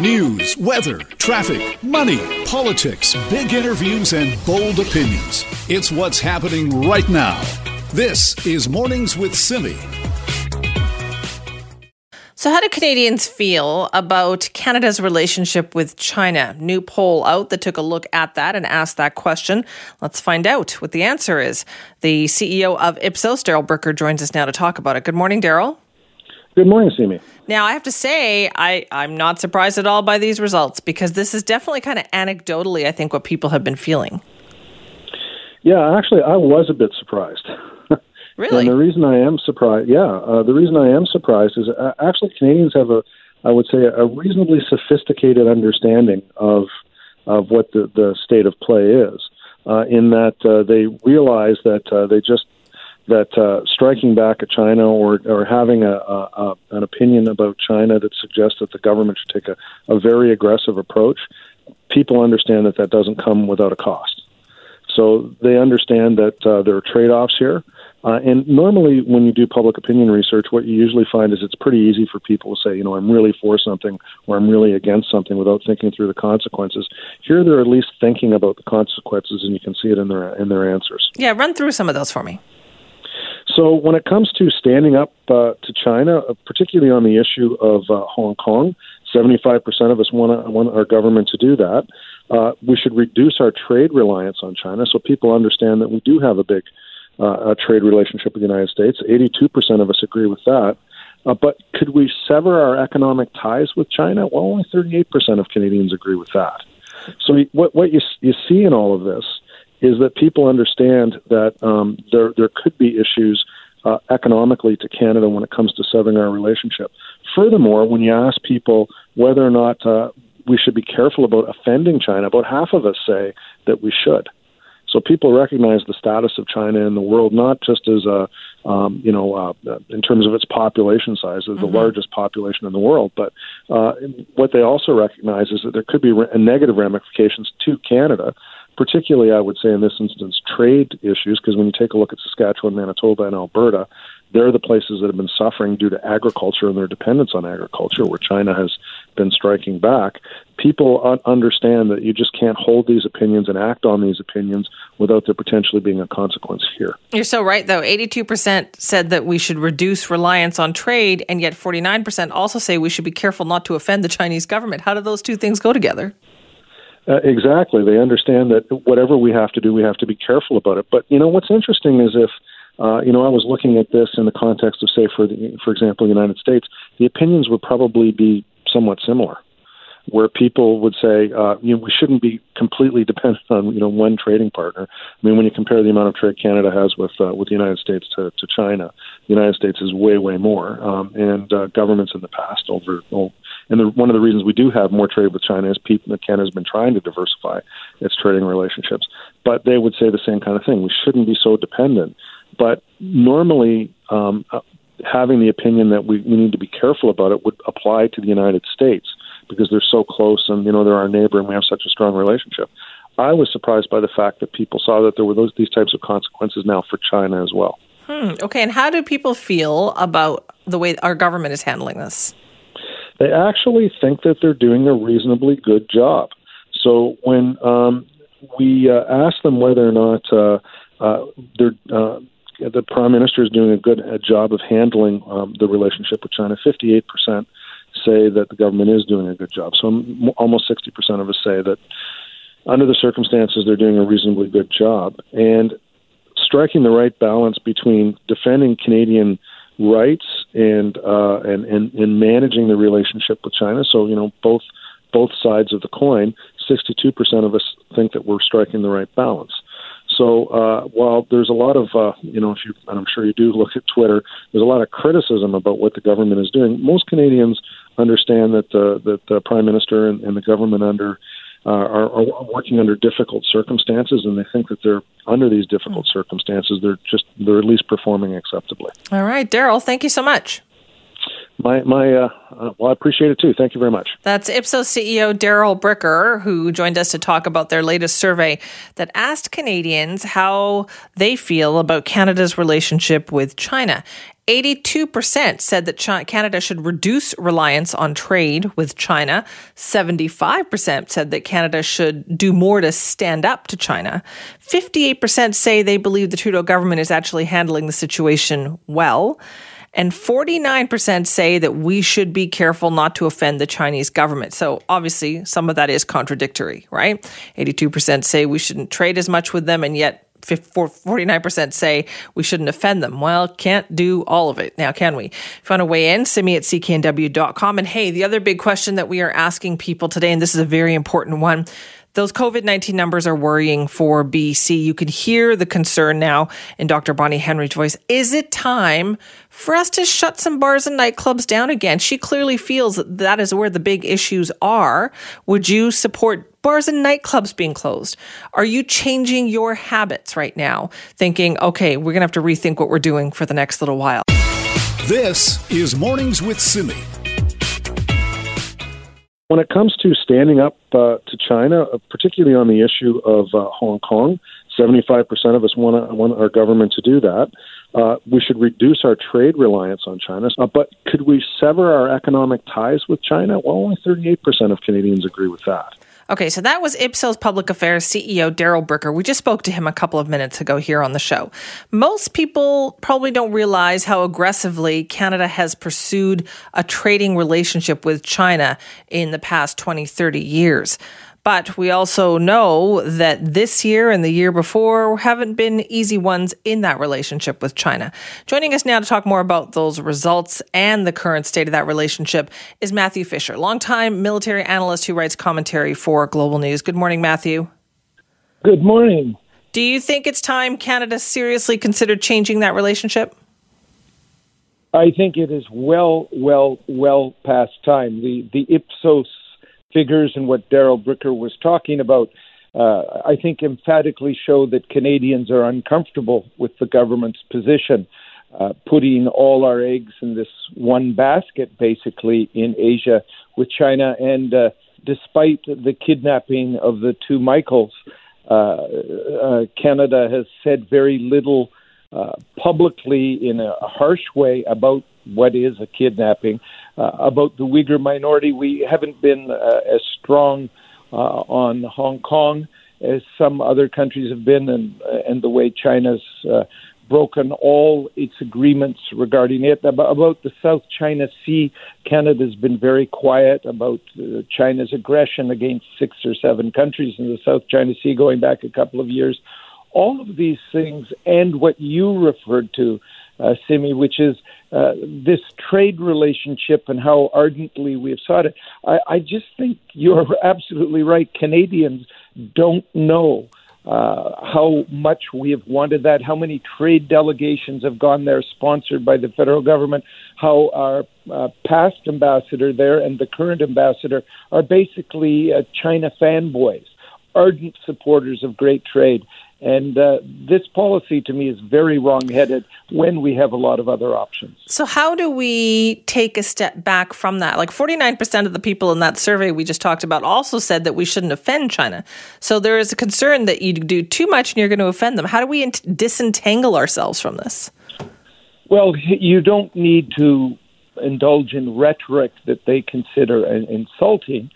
News, weather, traffic, money, politics, big interviews, and bold opinions. It's what's happening right now. This is Mornings with Simi. So, how do Canadians feel about Canada's relationship with China? New poll out that took a look at that and asked that question. Let's find out what the answer is. The CEO of Ipsos, Darrell Bricker, joins us now to talk about it. Good morning, Darrell. Good morning, Simi. Now, I have to say, I, I'm not surprised at all by these results because this is definitely kind of anecdotally, I think, what people have been feeling. Yeah, actually, I was a bit surprised. Really? And the reason I am surprised, yeah, uh, the reason I am surprised is uh, actually Canadians have a, I would say, a reasonably sophisticated understanding of of what the, the state of play is. Uh, in that uh, they realize that uh, they just that uh, striking back at China or or having a, a, a an opinion about China that suggests that the government should take a, a very aggressive approach, people understand that that doesn't come without a cost. So they understand that uh, there are trade-offs here. Uh, and normally, when you do public opinion research, what you usually find is it's pretty easy for people to say, you know, I'm really for something or I'm really against something without thinking through the consequences. Here, they're at least thinking about the consequences, and you can see it in their in their answers. Yeah, run through some of those for me. So, when it comes to standing up uh, to China, uh, particularly on the issue of uh, Hong Kong, 75% of us want, want our government to do that. Uh, we should reduce our trade reliance on China so people understand that we do have a big uh, trade relationship with the United States. 82% of us agree with that. Uh, but could we sever our economic ties with China? Well, only 38% of Canadians agree with that. So what, what you, you see in all of this is that people understand that um, there, there could be issues uh, economically to Canada when it comes to severing our relationship. Furthermore, when you ask people whether or not uh, we should be careful about offending China, about half of us say that we should. So people recognize the status of China in the world not just as a, um, you know, uh, in terms of its population size, as mm-hmm. the largest population in the world, but uh, what they also recognize is that there could be re- negative ramifications to Canada. Particularly, I would say in this instance, trade issues, because when you take a look at Saskatchewan, Manitoba, and Alberta, they're the places that have been suffering due to agriculture and their dependence on agriculture, where China has been striking back. People understand that you just can't hold these opinions and act on these opinions without there potentially being a consequence here. You're so right, though. 82% said that we should reduce reliance on trade, and yet 49% also say we should be careful not to offend the Chinese government. How do those two things go together? Uh, exactly. They understand that whatever we have to do, we have to be careful about it. But, you know, what's interesting is if uh, you know, I was looking at this in the context of, say, for the, for example, the United States, the opinions would probably be somewhat similar, where people would say, uh, you know, we shouldn't be completely dependent on, you know, one trading partner. I mean, when you compare the amount of trade Canada has with uh, with the United States to, to China, the United States is way, way more. Um, and uh, governments in the past over, well, and the, one of the reasons we do have more trade with China is people, Canada's been trying to diversify its trading relationships. But they would say the same kind of thing. We shouldn't be so dependent but normally, um, uh, having the opinion that we, we need to be careful about it would apply to the United States because they're so close and you know they're our neighbor and we have such a strong relationship. I was surprised by the fact that people saw that there were those these types of consequences now for China as well. Hmm. Okay, and how do people feel about the way our government is handling this? They actually think that they're doing a reasonably good job. So when um, we uh, ask them whether or not uh, uh, they're uh, the prime minister is doing a good a job of handling um, the relationship with China. Fifty-eight percent say that the government is doing a good job. So almost sixty percent of us say that under the circumstances they're doing a reasonably good job and striking the right balance between defending Canadian rights and uh, and, and and managing the relationship with China. So you know both both sides of the coin. Sixty-two percent of us think that we're striking the right balance. So uh, while there's a lot of, uh, you know, if you, and I'm sure you do look at Twitter, there's a lot of criticism about what the government is doing. Most Canadians understand that the that the prime minister and, and the government under uh, are, are working under difficult circumstances, and they think that they're under these difficult hmm. circumstances. They're just they're at least performing acceptably. All right, Darrell, thank you so much my my uh, uh, well, I appreciate it too. Thank you very much. That's Ipsos CEO Darrell Bricker, who joined us to talk about their latest survey that asked Canadians how they feel about Canada's relationship with China. 82% said that China, Canada should reduce reliance on trade with China. 75% said that Canada should do more to stand up to China. 58% say they believe the Trudeau government is actually handling the situation well. And 49% say that we should be careful not to offend the Chinese government. So obviously, some of that is contradictory, right? 82% say we shouldn't trade as much with them, and yet 49% say we shouldn't offend them. Well, can't do all of it now, can we? If you want to weigh in, send me at cknw.com. And hey, the other big question that we are asking people today, and this is a very important one those COVID 19 numbers are worrying for BC. You can hear the concern now in Dr. Bonnie Henry's voice. Is it time for us to shut some bars and nightclubs down again? She clearly feels that that is where the big issues are. Would you support bars and nightclubs being closed? Are you changing your habits right now, thinking, okay, we're going to have to rethink what we're doing for the next little while? This is Mornings with Simi. When it comes to standing up uh, to China, uh, particularly on the issue of uh, Hong Kong, 75% of us want, want our government to do that. Uh, we should reduce our trade reliance on China. Uh, but could we sever our economic ties with China? Well, only 38% of Canadians agree with that. Okay, so that was Ipsos Public Affairs CEO Darrell Bricker. We just spoke to him a couple of minutes ago here on the show. Most people probably don't realize how aggressively Canada has pursued a trading relationship with China in the past 20, 30 years. But we also know that this year and the year before haven't been easy ones in that relationship with China. Joining us now to talk more about those results and the current state of that relationship is Matthew Fisher, longtime military analyst who writes commentary for Global News. Good morning, Matthew. Good morning. Do you think it's time Canada seriously considered changing that relationship? I think it is well, well, well past time. The the Ipsos figures and what Darrell Bricker was talking about, uh, I think emphatically show that Canadians are uncomfortable with the government's position, uh, putting all our eggs in this one basket, basically, in Asia with China. And uh, despite the kidnapping of the two Michaels, uh, uh, Canada has said very little uh, publicly in a harsh way about what is a kidnapping. Uh, about the Uyghur minority, we haven't been uh, as strong uh, on Hong Kong as some other countries have been, and and the way China's uh, broken all its agreements regarding it. About, about the South China Sea, Canada's been very quiet about uh, China's aggression against six or seven countries in the South China Sea going back a couple of years all of these things and what you referred to, uh, Simi, which is uh, this trade relationship and how ardently we have sought it. I, I just think you're absolutely right. Canadians don't know uh, how much we have wanted that, how many trade delegations have gone there sponsored by the federal government, how our uh, past ambassador there and the current ambassador are basically uh, China fanboys, ardent supporters of great trade. And uh, this policy to me is very wrong-headed when we have a lot of other options. So, how do we take a step back from that? Like 49% of the people in that survey we just talked about also said that we shouldn't offend China. So, there is a concern that you do too much and you're going to offend them. How do we disentangle ourselves from this? Well, you don't need to indulge in rhetoric that they consider insulting.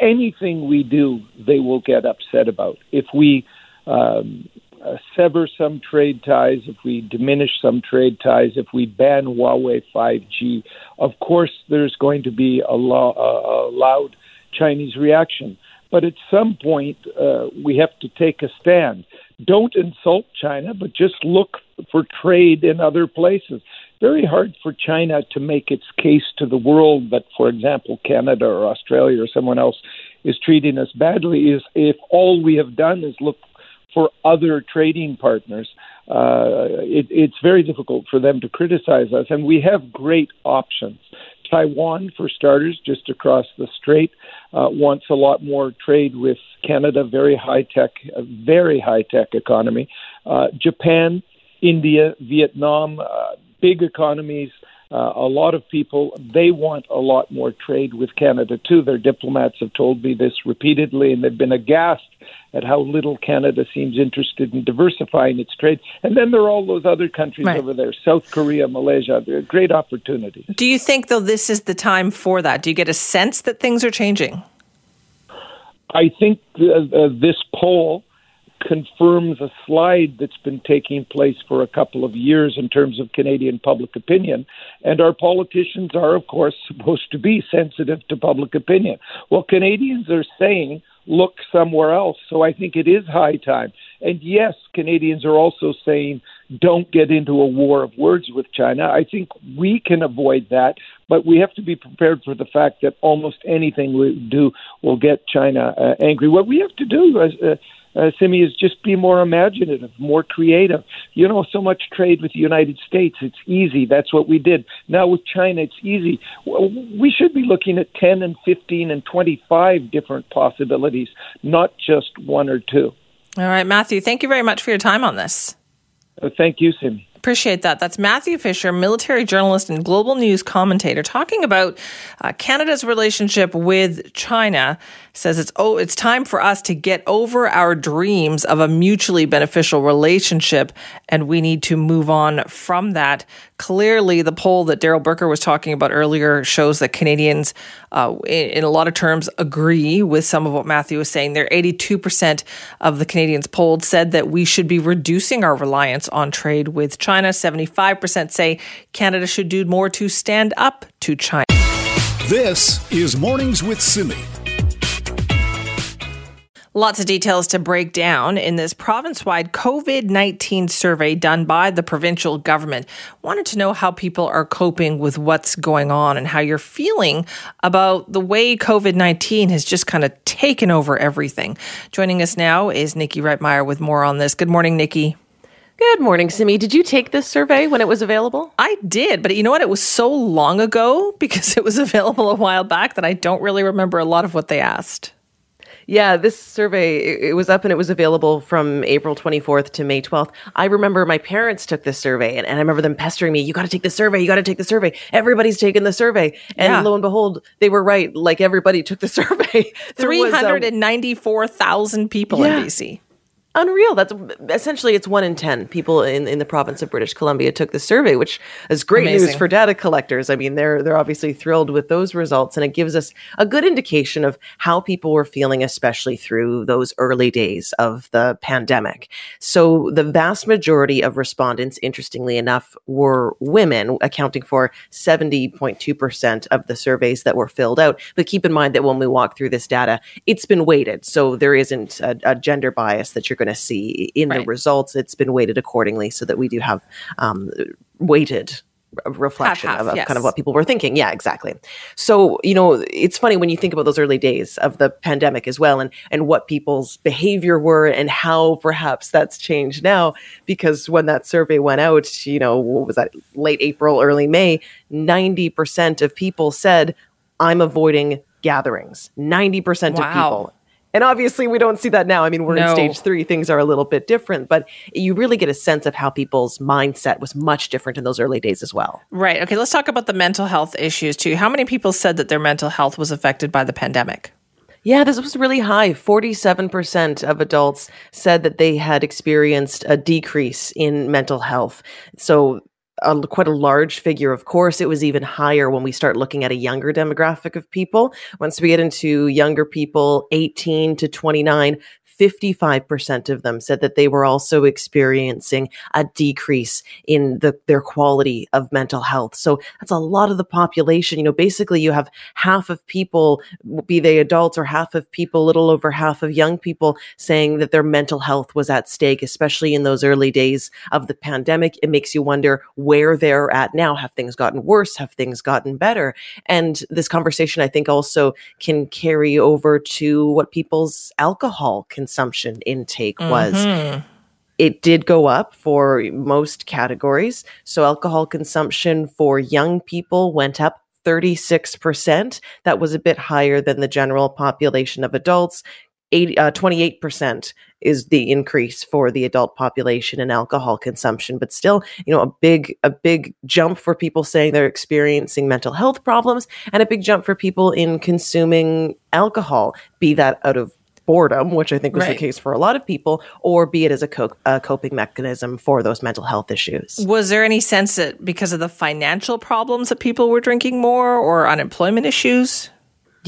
Anything we do, they will get upset about. If we um, uh, sever some trade ties, if we diminish some trade ties, if we ban Huawei 5G, of course there's going to be a, lo- a loud Chinese reaction. But at some point, uh, we have to take a stand. Don't insult China, but just look for trade in other places. Very hard for China to make its case to the world that, for example, Canada or Australia or someone else is treating us badly. Is if all we have done is look for other trading partners, uh, it, it's very difficult for them to criticize us. And we have great options. Taiwan, for starters, just across the strait, uh, wants a lot more trade with Canada, very high tech, very high tech economy. Uh, Japan, India, Vietnam, uh, big economies, uh, a lot of people they want a lot more trade with Canada too. Their diplomats have told me this repeatedly, and they've been aghast at how little Canada seems interested in diversifying its trade. And then there are all those other countries right. over there, South Korea, Malaysia. They're great opportunities. Do you think though this is the time for that? Do you get a sense that things are changing? I think uh, uh, this poll confirms a slide that's been taking place for a couple of years in terms of Canadian public opinion. And our politicians are, of course, supposed to be sensitive to public opinion. Well, Canadians are saying, look somewhere else. So I think it is high time. And yes, Canadians are also saying, don't get into a war of words with China. I think we can avoid that, but we have to be prepared for the fact that almost anything we do will get China uh, angry. What we have to do, is, uh, uh, Simi, is just be more imaginative, more creative. You know, so much trade with the United States, it's easy. That's what we did. Now with China, it's easy. We should be looking at 10 and 15 and 25 different possibilities, not just one or two. All right, Matthew, thank you very much for your time on this. Uh, thank you, Simi. Appreciate that. That's Matthew Fisher, military journalist and global news commentator, talking about uh, Canada's relationship with China. Says it's oh, it's time for us to get over our dreams of a mutually beneficial relationship, and we need to move on from that. Clearly, the poll that Darrell Bricker was talking about earlier shows that Canadians, uh, in, in, a lot of terms, agree with some of what Matthew was saying. There, 82% of the Canadians polled said that we should be reducing our reliance on trade with China. 75% say Canada should do more to stand up to China. This is Mornings with Simi. Lots of details to break down in this province wide COVID 19 survey done by the provincial government. Wanted to know how people are coping with what's going on and how you're feeling about the way COVID 19 has just kind of taken over everything. Joining us now is Nikki Reitmeyer with more on this. Good morning, Nikki. Good morning, Simi. Did you take this survey when it was available? I did, but you know what? It was so long ago because it was available a while back that I don't really remember a lot of what they asked. Yeah, this survey it was up and it was available from April 24th to May 12th. I remember my parents took this survey and, and I remember them pestering me, you got to take the survey, you got to take the survey. Everybody's taken the survey. And yeah. lo and behold, they were right. Like everybody took the survey. Um, 394,000 people yeah. in BC unreal. That's essentially it's one in ten people in, in the province of British Columbia took the survey, which is great Amazing. news for data collectors. I mean, they're they're obviously thrilled with those results, and it gives us a good indication of how people were feeling, especially through those early days of the pandemic. So the vast majority of respondents, interestingly enough, were women, accounting for seventy point two percent of the surveys that were filled out. But keep in mind that when we walk through this data, it's been weighted, so there isn't a, a gender bias that you're going to see in right. the results. It's been weighted accordingly so that we do have um, weighted reflection half, half, of, of yes. kind of what people were thinking. Yeah, exactly. So, you know, it's funny when you think about those early days of the pandemic as well and and what people's behavior were and how perhaps that's changed now because when that survey went out, you know, what was that late April, early May, 90% of people said I'm avoiding gatherings. 90% wow. of people and obviously, we don't see that now. I mean, we're no. in stage three, things are a little bit different, but you really get a sense of how people's mindset was much different in those early days as well. Right. Okay, let's talk about the mental health issues too. How many people said that their mental health was affected by the pandemic? Yeah, this was really high. 47% of adults said that they had experienced a decrease in mental health. So a, quite a large figure. Of course, it was even higher when we start looking at a younger demographic of people. Once we get into younger people, 18 to 29, 55% of them said that they were also experiencing a decrease in the, their quality of mental health. So that's a lot of the population. You know, basically you have half of people, be they adults or half of people, little over half of young people saying that their mental health was at stake, especially in those early days of the pandemic. It makes you wonder where they're at now. Have things gotten worse? Have things gotten better? And this conversation, I think also can carry over to what people's alcohol can consumption intake was. Mm-hmm. It did go up for most categories. So, alcohol consumption for young people went up 36%. That was a bit higher than the general population of adults. uh, 28% is the increase for the adult population in alcohol consumption but still you know a big a big jump for people saying they're experiencing mental health problems and a big jump for people in consuming alcohol be that out of boredom, which I think was right. the case for a lot of people, or be it as a, co- a, coping mechanism for those mental health issues. Was there any sense that because of the financial problems that people were drinking more or unemployment issues?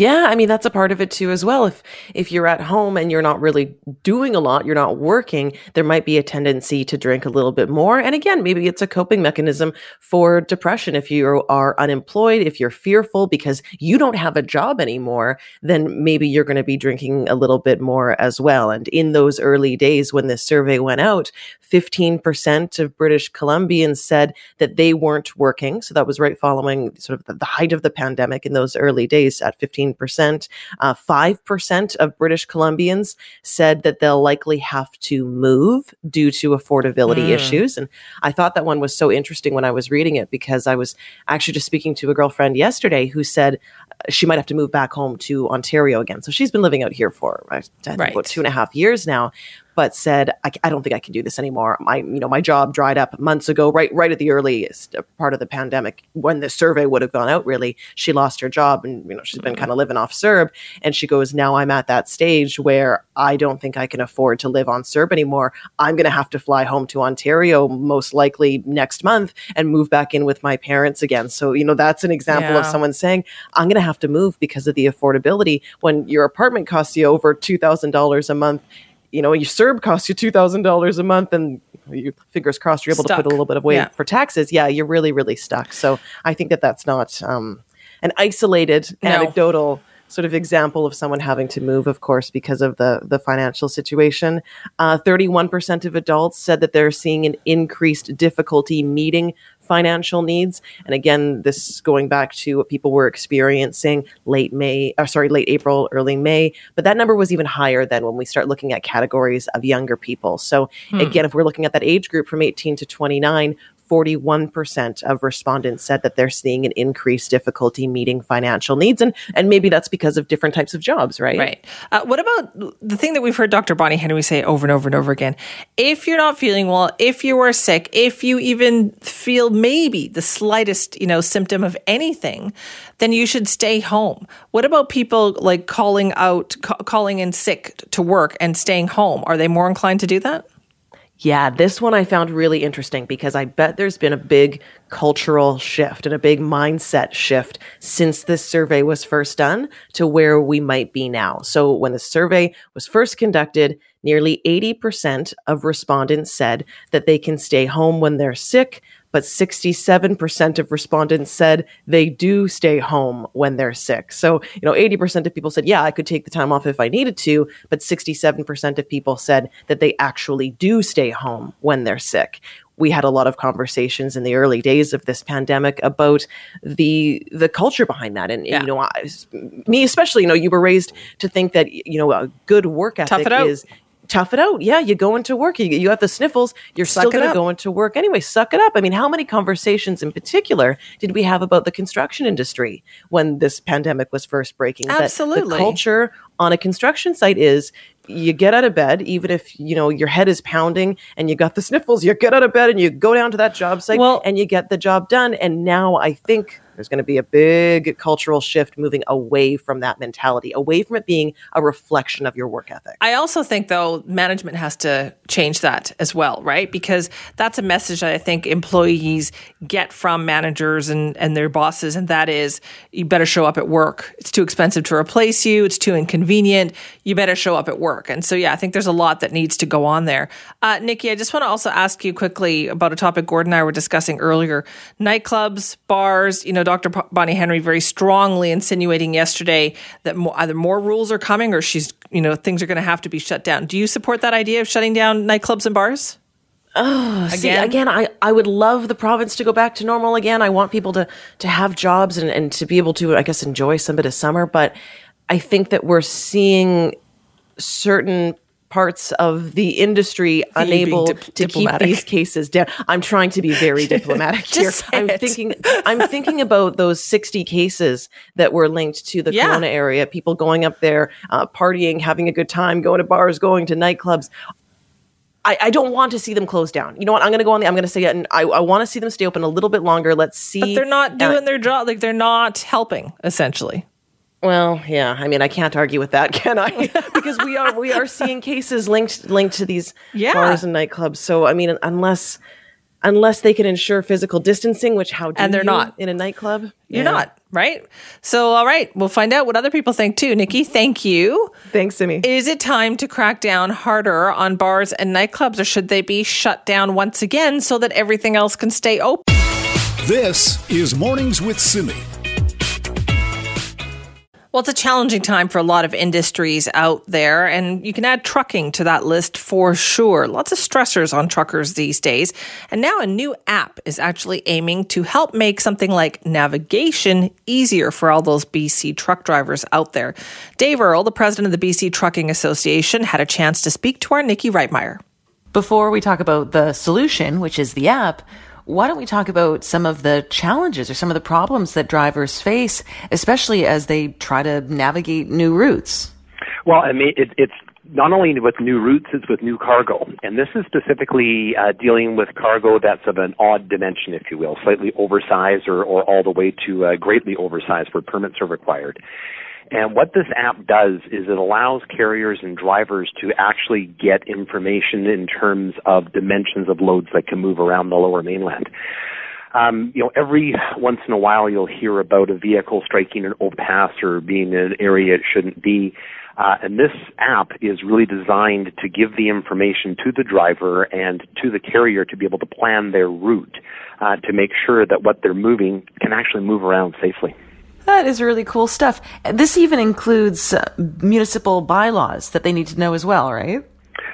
Yeah, I mean that's a part of it too as well. If if you're at home and you're not really doing a lot, you're not working, there might be a tendency to drink a little bit more. And again, maybe it's a coping mechanism for depression. If you are unemployed, if you're fearful because you don't have a job anymore, then maybe you're going to be drinking a little bit more as well. And in those early days when this survey went out, 15% of British Columbians said that they weren't working. So that was right following sort of the height of the pandemic in those early days at 15%. Uh, 5% of British Columbians said that they'll likely have to move due to affordability mm. issues. And I thought that one was so interesting when I was reading it because I was actually just speaking to a girlfriend yesterday who said she might have to move back home to Ontario again. So she's been living out here for I think right. about two and a half years now but said, I, I, don't think I can do this anymore. My, you know, my job dried up months ago, right, right at the earliest part of the pandemic when the survey would have gone out. Really, she lost her job, and you know, she's been mm-hmm. kind of living off CERB. And she goes, now I'm at that stage where I don't think I can afford to live on CERB anymore. I'm going to have to fly home to Ontario most likely next month and move back in with my parents again. So, you know, that's an example yeah. of someone saying, I'm going to have to move because of the affordability. When your apartment costs you over $2,000 a month you know, your CERB costs you two thousand dollars a month, and you fingers crossed you're able stuck. to put a little bit of weight yeah. for taxes. Yeah, you're really really stuck. So I think that that's not um, an isolated no. anecdotal sort of example of someone having to move, of course, because of the the financial situation. Thirty one percent of adults said that they're seeing an increased difficulty meeting financial needs. And again, this going back to what people were experiencing late May, or uh, sorry, late April, early May. But that number was even higher than when we start looking at categories of younger people. So hmm. again, if we're looking at that age group from 18 to 29, 41% of respondents said that they're seeing an increased difficulty meeting financial needs. And, and maybe that's because of different types of jobs, right? Right. Uh, what about the thing that we've heard Dr. Bonnie Henry say over and over and over again? If you're not feeling well, if you are sick, if you even feel maybe the slightest, you know, symptom of anything, then you should stay home. What about people like calling out, ca- calling in sick to work and staying home? Are they more inclined to do that? Yeah, this one I found really interesting because I bet there's been a big cultural shift and a big mindset shift since this survey was first done to where we might be now. So, when the survey was first conducted, nearly 80% of respondents said that they can stay home when they're sick, but 67% of respondents said they do stay home when they're sick. So, you know, 80% of people said, yeah, I could take the time off if I needed to, but 67% of people said that they actually do stay home when they're sick. We had a lot of conversations in the early days of this pandemic about the the culture behind that, and, yeah. you know, I, me especially. You know, you were raised to think that you know a good work ethic is tough it out. Yeah, you go into work. You, you have the sniffles. You're suck still going to go into work anyway. Suck it up. I mean, how many conversations in particular did we have about the construction industry when this pandemic was first breaking? Absolutely. The culture on a construction site is you get out of bed, even if you know your head is pounding and you got the sniffles. You get out of bed and you go down to that job site well, and you get the job done. And now I think there's going to be a big cultural shift moving away from that mentality, away from it being a reflection of your work ethic. I also think, though, management has to change that as well, right? Because that's a message that I think employees get from managers and, and their bosses, and that is you better show up at work. It's too expensive to replace you, it's too inconvenient. You better show up at work. And so, yeah, I think there's a lot that needs to go on there. Uh, Nikki, I just want to also ask you quickly about a topic Gordon and I were discussing earlier nightclubs, bars, you know, Dr. Bonnie Henry very strongly insinuating yesterday that more, either more rules are coming or she's, you know, things are going to have to be shut down. Do you support that idea of shutting down nightclubs and bars? Oh, again, see, again, I, I would love the province to go back to normal again. I want people to to have jobs and, and to be able to, I guess, enjoy some bit of summer. But I think that we're seeing certain parts of the industry unable dip- to diplomatic. keep these cases down. I'm trying to be very diplomatic here. I'm it. thinking I'm thinking about those 60 cases that were linked to the yeah. Kelowna area, people going up there, uh, partying, having a good time, going to bars, going to nightclubs. I, I, don't want to see them close down. You know what? I'm going to go on the. I'm going to say it, and I, I want to see them stay open a little bit longer. Let's see. But they're not doing uh, their job. Like they're not helping. Essentially. Well, yeah. I mean, I can't argue with that, can I? because we are we are seeing cases linked linked to these yeah. bars and nightclubs. So, I mean, unless unless they can ensure physical distancing, which how do and they're not in a nightclub. You're yeah. not right. So, all right, we'll find out what other people think too. Nikki, thank you. Thanks, Simi. Is it time to crack down harder on bars and nightclubs, or should they be shut down once again so that everything else can stay open? This is Mornings with Simi. Well, it's a challenging time for a lot of industries out there, and you can add trucking to that list for sure. Lots of stressors on truckers these days. And now a new app is actually aiming to help make something like navigation easier for all those BC truck drivers out there. Dave Earle, the president of the BC Trucking Association, had a chance to speak to our Nikki Reitmeyer. Before we talk about the solution, which is the app, why don't we talk about some of the challenges or some of the problems that drivers face, especially as they try to navigate new routes? Well, I mean, it, it's not only with new routes, it's with new cargo. And this is specifically uh, dealing with cargo that's of an odd dimension, if you will, slightly oversized or, or all the way to uh, greatly oversized where permits are required. And what this app does is it allows carriers and drivers to actually get information in terms of dimensions of loads that can move around the lower mainland. Um, you know, every once in a while you'll hear about a vehicle striking an overpass or being in an area it shouldn't be. Uh, and this app is really designed to give the information to the driver and to the carrier to be able to plan their route uh, to make sure that what they're moving can actually move around safely. That is really cool stuff. This even includes uh, municipal bylaws that they need to know as well, right?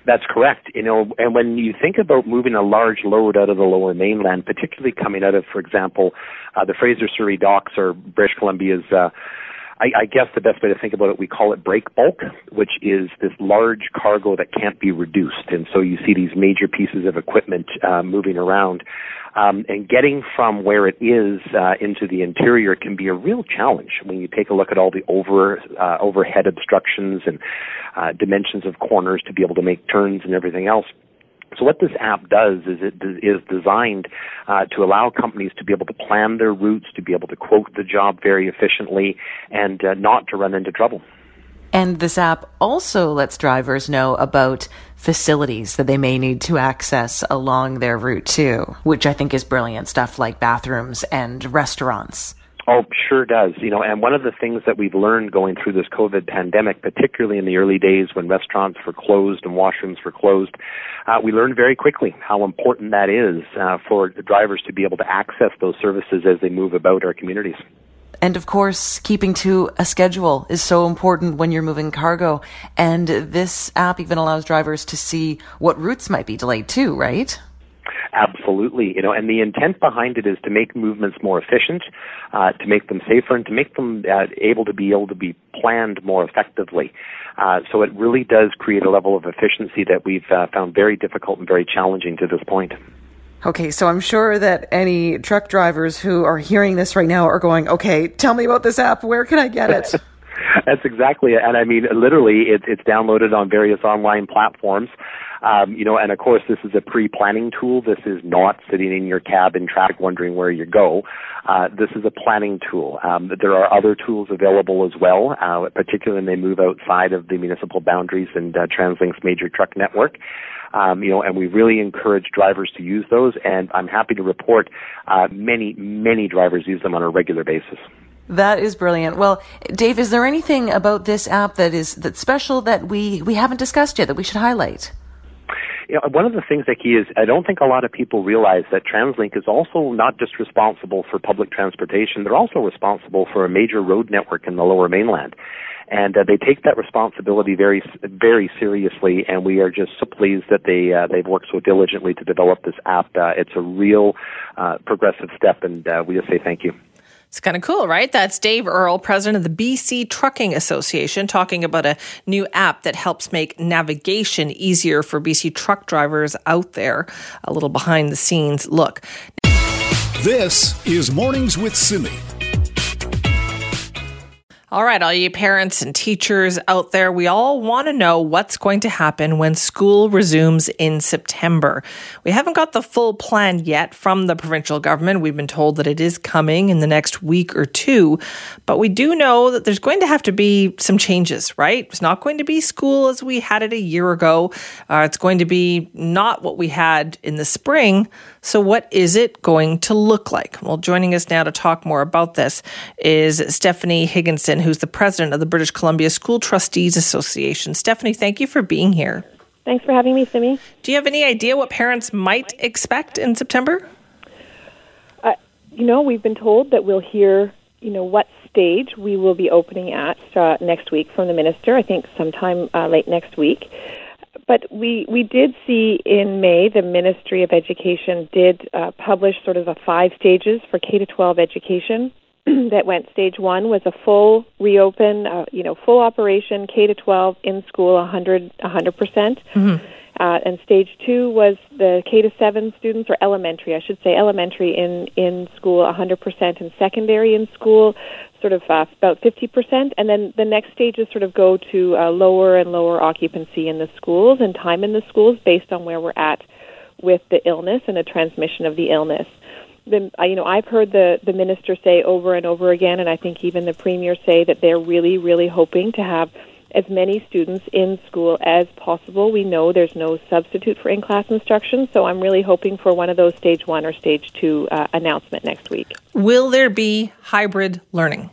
That's correct. You know, and when you think about moving a large load out of the lower mainland, particularly coming out of, for example, uh, the Fraser Surrey docks or British Columbia's uh, I, I guess the best way to think about it, we call it break bulk, which is this large cargo that can't be reduced. And so you see these major pieces of equipment uh, moving around. Um, and getting from where it is uh, into the interior can be a real challenge when you take a look at all the over uh, overhead obstructions and uh, dimensions of corners to be able to make turns and everything else. So what this app does is it is designed uh, to allow companies to be able to plan their routes, to be able to quote the job very efficiently, and uh, not to run into trouble. And this app also lets drivers know about facilities that they may need to access along their route too, which I think is brilliant stuff like bathrooms and restaurants. Oh, sure does. You know, and one of the things that we've learned going through this COVID pandemic, particularly in the early days when restaurants were closed and washrooms were closed, uh, we learned very quickly how important that is uh, for drivers to be able to access those services as they move about our communities. And of course, keeping to a schedule is so important when you're moving cargo. And this app even allows drivers to see what routes might be delayed too, right? Absolutely, you know, and the intent behind it is to make movements more efficient, uh, to make them safer, and to make them uh, able to be able to be planned more effectively. Uh, so it really does create a level of efficiency that we've uh, found very difficult and very challenging to this point. Okay, so I'm sure that any truck drivers who are hearing this right now are going, "Okay, tell me about this app. Where can I get it?" That's exactly it. And I mean, literally, it, it's downloaded on various online platforms. Um, you know, and of course, this is a pre-planning tool. This is not sitting in your cab in traffic wondering where you go. Uh, this is a planning tool. Um, there are other tools available as well, uh, particularly when they move outside of the municipal boundaries and uh, TransLink's major truck network. Um, you know, and we really encourage drivers to use those. And I'm happy to report uh, many, many drivers use them on a regular basis. That is brilliant. Well, Dave, is there anything about this app that is that's special that we we haven't discussed yet that we should highlight? You know, one of the things that key is I don't think a lot of people realize that TransLink is also not just responsible for public transportation; they're also responsible for a major road network in the Lower Mainland, and uh, they take that responsibility very, very seriously. And we are just so pleased that they uh, they've worked so diligently to develop this app. Uh, it's a real uh, progressive step, and uh, we just say thank you. It's kind of cool, right? That's Dave Earle, president of the BC Trucking Association, talking about a new app that helps make navigation easier for BC truck drivers out there. A little behind the scenes look. This is Mornings with Simi. All right, all you parents and teachers out there, we all want to know what's going to happen when school resumes in September. We haven't got the full plan yet from the provincial government. We've been told that it is coming in the next week or two, but we do know that there's going to have to be some changes, right? It's not going to be school as we had it a year ago. Uh, it's going to be not what we had in the spring. So, what is it going to look like? Well, joining us now to talk more about this is Stephanie Higginson, who's the president of the British Columbia School Trustees Association. Stephanie, thank you for being here. Thanks for having me, Simi. Do you have any idea what parents might expect in September? Uh, you know, we've been told that we'll hear, you know, what stage we will be opening at uh, next week from the minister. I think sometime uh, late next week. But we, we did see in May the Ministry of Education did uh, publish sort of a five stages for K to 12 education. that went stage one was a full reopen, uh, you know, full operation K to 12 in school, 100 100 percent. Mm-hmm. Uh, and stage two was the K to seven students, or elementary, I should say, elementary in in school, 100%, and secondary in school, sort of uh, about 50%. And then the next stages sort of go to uh, lower and lower occupancy in the schools and time in the schools based on where we're at with the illness and the transmission of the illness. The, you know, I've heard the the minister say over and over again, and I think even the premier say that they're really, really hoping to have as many students in school as possible. We know there's no substitute for in class instruction, so I'm really hoping for one of those stage one or stage two uh, announcement next week. Will there be hybrid learning?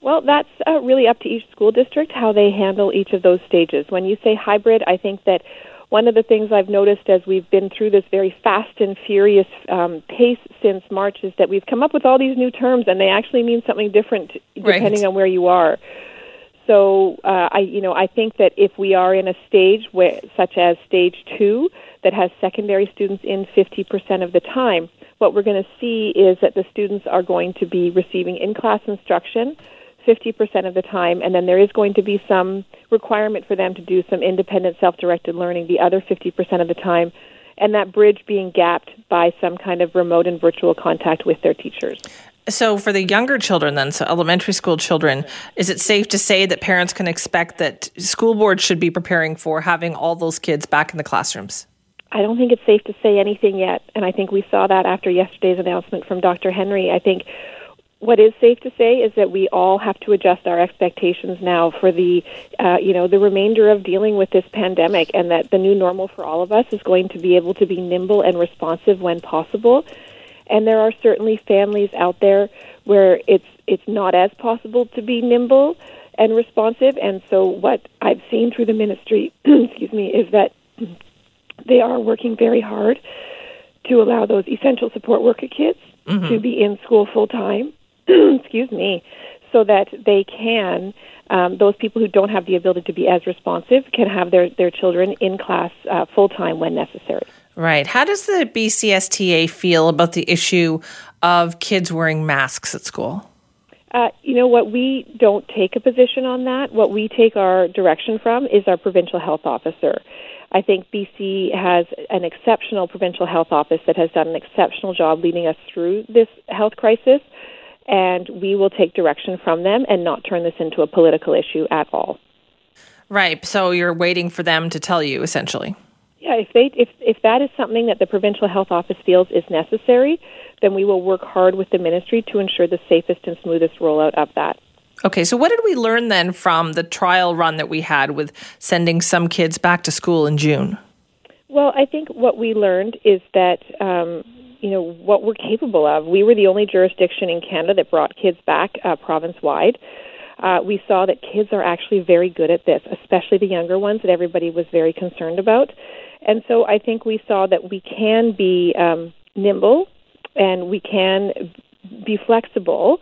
Well, that's uh, really up to each school district how they handle each of those stages. When you say hybrid, I think that one of the things I've noticed as we've been through this very fast and furious um, pace since March is that we've come up with all these new terms, and they actually mean something different depending right. on where you are. So uh, I, you know, I think that if we are in a stage where, such as stage two, that has secondary students in 50% of the time, what we're going to see is that the students are going to be receiving in-class instruction 50% of the time, and then there is going to be some requirement for them to do some independent self-directed learning the other 50% of the time, and that bridge being gapped by some kind of remote and virtual contact with their teachers. So, for the younger children, then, so elementary school children, is it safe to say that parents can expect that school boards should be preparing for having all those kids back in the classrooms? I don't think it's safe to say anything yet, and I think we saw that after yesterday's announcement from Dr. Henry. I think what is safe to say is that we all have to adjust our expectations now for the, uh, you know, the remainder of dealing with this pandemic, and that the new normal for all of us is going to be able to be nimble and responsive when possible. And there are certainly families out there where it's it's not as possible to be nimble and responsive. And so what I've seen through the ministry, excuse me, is that they are working very hard to allow those essential support worker kids mm-hmm. to be in school full time. excuse me, so that they can um, those people who don't have the ability to be as responsive can have their, their children in class uh, full time when necessary. Right. How does the BCSTA feel about the issue of kids wearing masks at school? Uh, you know what? We don't take a position on that. What we take our direction from is our provincial health officer. I think BC has an exceptional provincial health office that has done an exceptional job leading us through this health crisis, and we will take direction from them and not turn this into a political issue at all. Right. So you're waiting for them to tell you, essentially. Yeah, if they if if that is something that the provincial health office feels is necessary, then we will work hard with the ministry to ensure the safest and smoothest rollout of that. Okay, so what did we learn then from the trial run that we had with sending some kids back to school in June? Well, I think what we learned is that um, you know what we're capable of. We were the only jurisdiction in Canada that brought kids back uh, province wide uh, we saw that kids are actually very good at this, especially the younger ones that everybody was very concerned about. And so I think we saw that we can be um, nimble and we can be flexible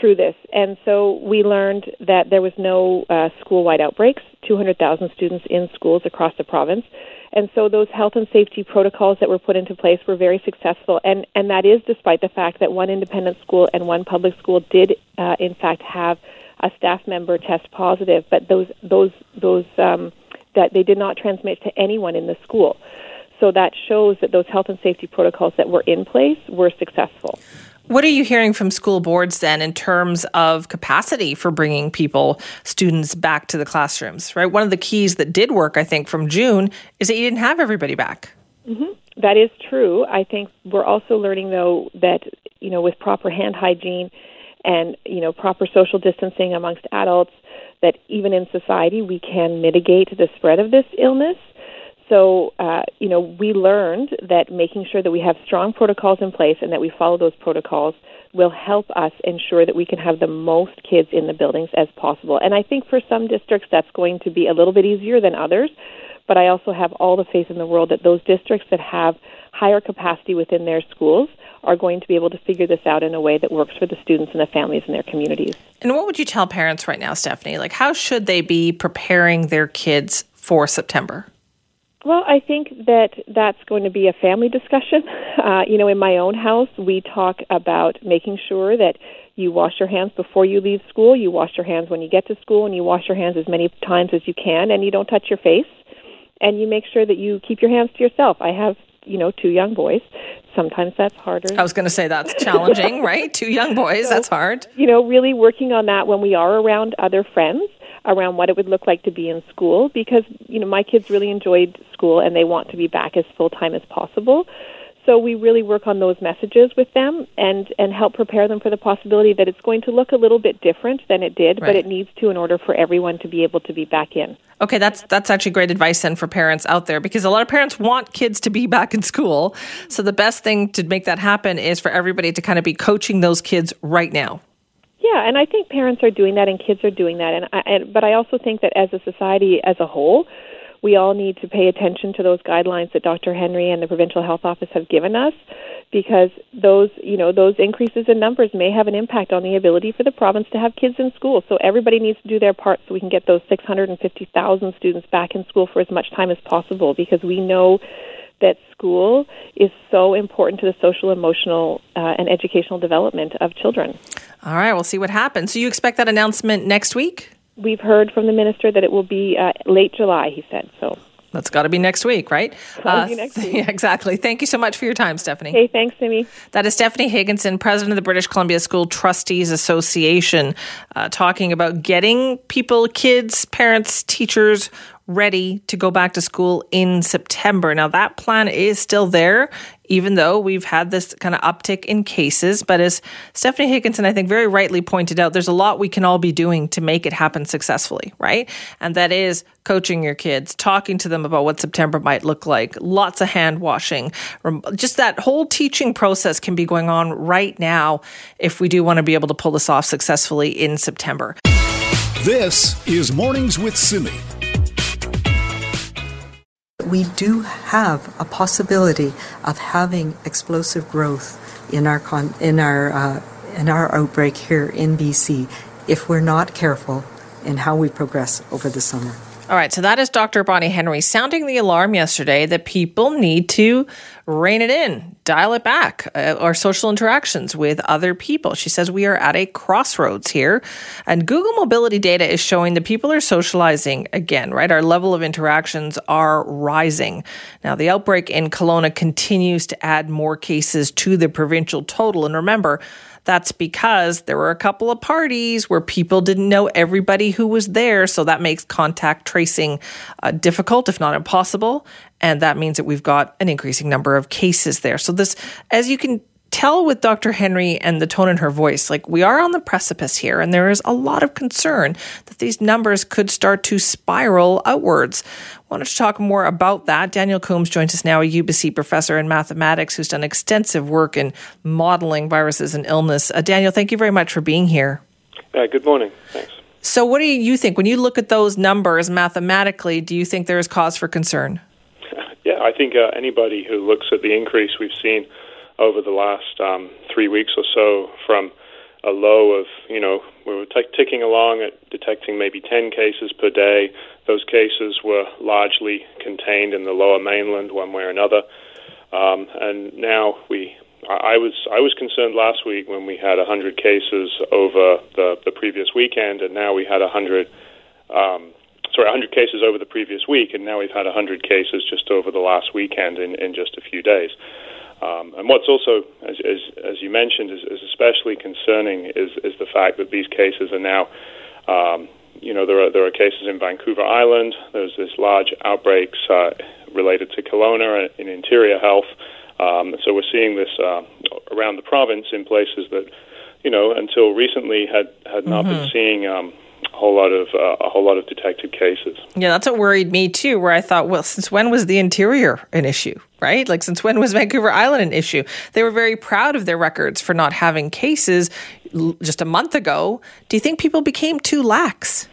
through this. And so we learned that there was no uh, school wide outbreaks, 200,000 students in schools across the province. And so those health and safety protocols that were put into place were very successful. And, and that is despite the fact that one independent school and one public school did, uh, in fact, have a staff member test positive, but those, those, those, um, that they did not transmit to anyone in the school. So that shows that those health and safety protocols that were in place were successful. What are you hearing from school boards then in terms of capacity for bringing people, students back to the classrooms, right? One of the keys that did work, I think, from June is that you didn't have everybody back. Mm-hmm. That is true. I think we're also learning, though, that, you know, with proper hand hygiene and, you know, proper social distancing amongst adults, that even in society we can mitigate the spread of this illness. So, uh, you know, we learned that making sure that we have strong protocols in place and that we follow those protocols will help us ensure that we can have the most kids in the buildings as possible. And I think for some districts that's going to be a little bit easier than others, but I also have all the faith in the world that those districts that have higher capacity within their schools are going to be able to figure this out in a way that works for the students and the families in their communities. And what would you tell parents right now, Stephanie? Like, how should they be preparing their kids for September? Well, I think that that's going to be a family discussion. Uh, you know, in my own house, we talk about making sure that you wash your hands before you leave school, you wash your hands when you get to school, and you wash your hands as many times as you can, and you don't touch your face. And you make sure that you keep your hands to yourself. I have, you know, two young boys. Sometimes that's harder. I was going to say that's challenging, right? Two young boys, so, that's hard. You know, really working on that when we are around other friends around what it would look like to be in school because you know my kids really enjoyed school and they want to be back as full time as possible. So we really work on those messages with them and and help prepare them for the possibility that it's going to look a little bit different than it did, right. but it needs to in order for everyone to be able to be back in. Okay, that's that's actually great advice then for parents out there because a lot of parents want kids to be back in school. So the best thing to make that happen is for everybody to kind of be coaching those kids right now. Yeah, and I think parents are doing that and kids are doing that, and, I, and but I also think that as a society as a whole, we all need to pay attention to those guidelines that Dr. Henry and the Provincial Health Office have given us because those, you know, those increases in numbers may have an impact on the ability for the province to have kids in school. So everybody needs to do their part so we can get those 650,000 students back in school for as much time as possible because we know that school is so important to the social, emotional, uh, and educational development of children. All right, we'll see what happens. So you expect that announcement next week? We've heard from the minister that it will be uh, late July, he said. So that's got to be next week, right? Uh, next week. Yeah, exactly. Thank you so much for your time, Stephanie. Hey, thanks, Simi. That is Stephanie Higginson, president of the British Columbia School Trustees Association, uh, talking about getting people, kids, parents, teachers ready to go back to school in September. Now, that plan is still there, even though we've had this kind of uptick in cases. But as Stephanie Higginson, I think, very rightly pointed out, there's a lot we can all be doing to make it happen successfully, right? And that is coaching your kids, talking to them about what September might look like, lots of hand washing. Just that whole teaching process can be going on right now if we do want to be able to pull this off successfully in September. This is Mornings with Simi we do have a possibility of having explosive growth in our con- in our uh, in our outbreak here in BC if we're not careful in how we progress over the summer. All right, so that is Dr. Bonnie Henry sounding the alarm yesterday that people need to rein it in, dial it back, uh, our social interactions with other people. She says we are at a crossroads here, and Google mobility data is showing that people are socializing again, right? Our level of interactions are rising. Now, the outbreak in Kelowna continues to add more cases to the provincial total, and remember, that's because there were a couple of parties where people didn't know everybody who was there. So that makes contact tracing uh, difficult, if not impossible. And that means that we've got an increasing number of cases there. So, this, as you can tell with Dr. Henry and the tone in her voice, like we are on the precipice here, and there is a lot of concern that these numbers could start to spiral outwards. Wanted to talk more about that. Daniel Coombs joins us now, a UBC professor in mathematics who's done extensive work in modeling viruses and illness. Uh, Daniel, thank you very much for being here. Uh, good morning. Thanks. So, what do you think when you look at those numbers mathematically? Do you think there is cause for concern? Yeah, I think uh, anybody who looks at the increase we've seen over the last um, three weeks or so from a low of, you know, we were t- ticking along at detecting maybe 10 cases per day. Those cases were largely contained in the lower mainland, one way or another. Um, and now we, I was, I was concerned last week when we had 100 cases over the, the previous weekend, and now we had 100, um, sorry, 100 cases over the previous week, and now we've had 100 cases just over the last weekend in, in just a few days. Um, and what's also, as, as, as you mentioned, is, is, especially concerning is, is the fact that these cases are now, um, you know, there are there are cases in Vancouver Island. There's this large outbreaks uh, related to Kelowna in interior health. Um, so we're seeing this uh, around the province in places that, you know, until recently had had not mm-hmm. been seeing um, whole lot of uh, a whole lot of detected cases. Yeah, that's what worried me too. Where I thought, well, since when was the interior an issue? Right? Like, since when was Vancouver Island an issue? They were very proud of their records for not having cases just a month ago. Do you think people became too lax?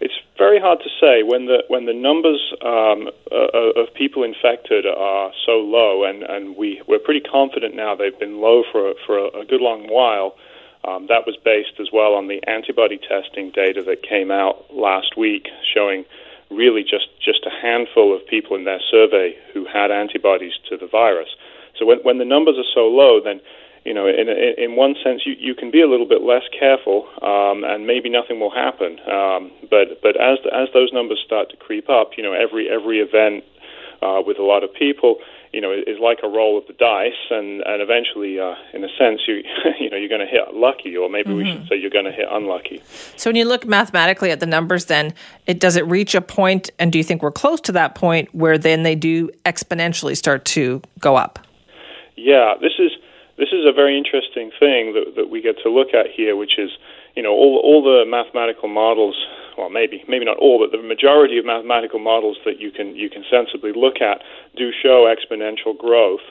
It's very hard to say when the when the numbers um, uh, of people infected are so low, and, and we we're pretty confident now they've been low for for a, a good long while. Um, that was based as well on the antibody testing data that came out last week, showing really just just a handful of people in their survey who had antibodies to the virus. So when when the numbers are so low, then you know, in, in one sense, you, you can be a little bit less careful, um, and maybe nothing will happen. Um, but but as as those numbers start to creep up, you know, every every event uh, with a lot of people, you know, is like a roll of the dice, and and eventually, uh, in a sense, you you know, you're going to hit lucky, or maybe mm-hmm. we should say you're going to hit unlucky. So when you look mathematically at the numbers, then it does it reach a point, and do you think we're close to that point where then they do exponentially start to go up? Yeah, this is this is a very interesting thing that, that we get to look at here, which is, you know, all, all the mathematical models, well, maybe maybe not all, but the majority of mathematical models that you can you can sensibly look at do show exponential growth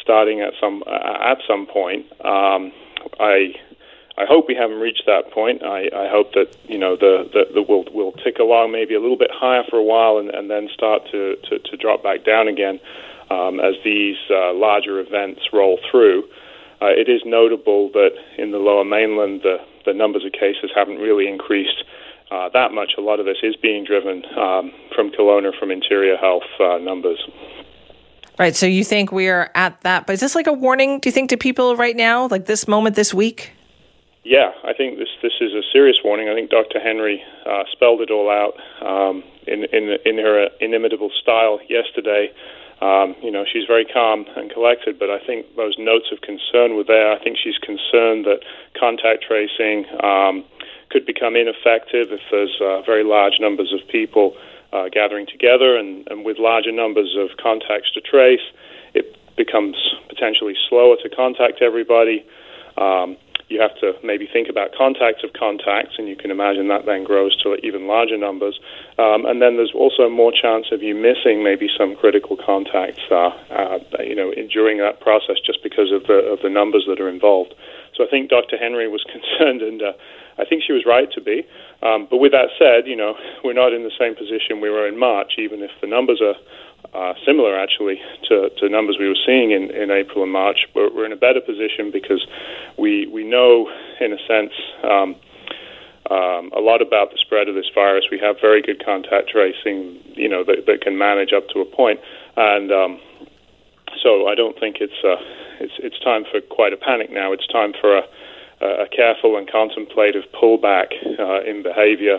starting at some uh, at some point. Um, I I hope we haven't reached that point. I, I hope that you know the, the, the will will tick along maybe a little bit higher for a while and, and then start to, to, to drop back down again um, as these uh, larger events roll through. Uh, it is notable that in the lower mainland, the, the numbers of cases haven't really increased uh, that much. A lot of this is being driven um, from Kelowna, from interior health uh, numbers. Right. So you think we are at that, but is this like a warning, do you think, to people right now, like this moment, this week? Yeah, I think this this is a serious warning. I think Dr. Henry uh, spelled it all out um, in, in in her inimitable style yesterday. Um, you know, she's very calm and collected, but I think those notes of concern were there. I think she's concerned that contact tracing um, could become ineffective if there's uh, very large numbers of people uh, gathering together, and, and with larger numbers of contacts to trace, it becomes potentially slower to contact everybody. Um, you have to maybe think about contacts of contacts, and you can imagine that then grows to even larger numbers. Um, and then there's also more chance of you missing maybe some critical contacts, uh, uh, you know, during that process, just because of the of the numbers that are involved. So I think Dr. Henry was concerned, and uh, I think she was right to be. Um, but with that said, you know, we're not in the same position we were in March, even if the numbers are uh, similar actually to, to numbers we were seeing in, in April and March. We're, we're in a better position because we we know, in a sense, um, um, a lot about the spread of this virus. We have very good contact tracing, you know, that, that can manage up to a point. and um, so I don't think it's uh, it's it's time for quite a panic now. It's time for a, a careful and contemplative pullback uh, in behavior,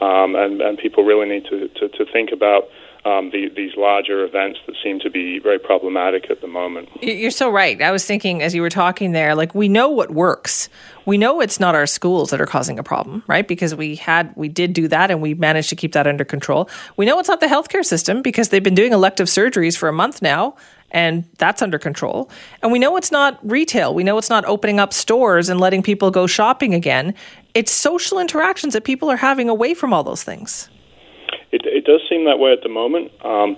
um, and and people really need to, to, to think about um, the, these larger events that seem to be very problematic at the moment. You're so right. I was thinking as you were talking there, like we know what works. We know it's not our schools that are causing a problem, right? Because we had, we did do that and we managed to keep that under control. We know it's not the healthcare system because they've been doing elective surgeries for a month now and that's under control. And we know it's not retail. We know it's not opening up stores and letting people go shopping again. It's social interactions that people are having away from all those things it, it does seem that way at the moment. Um,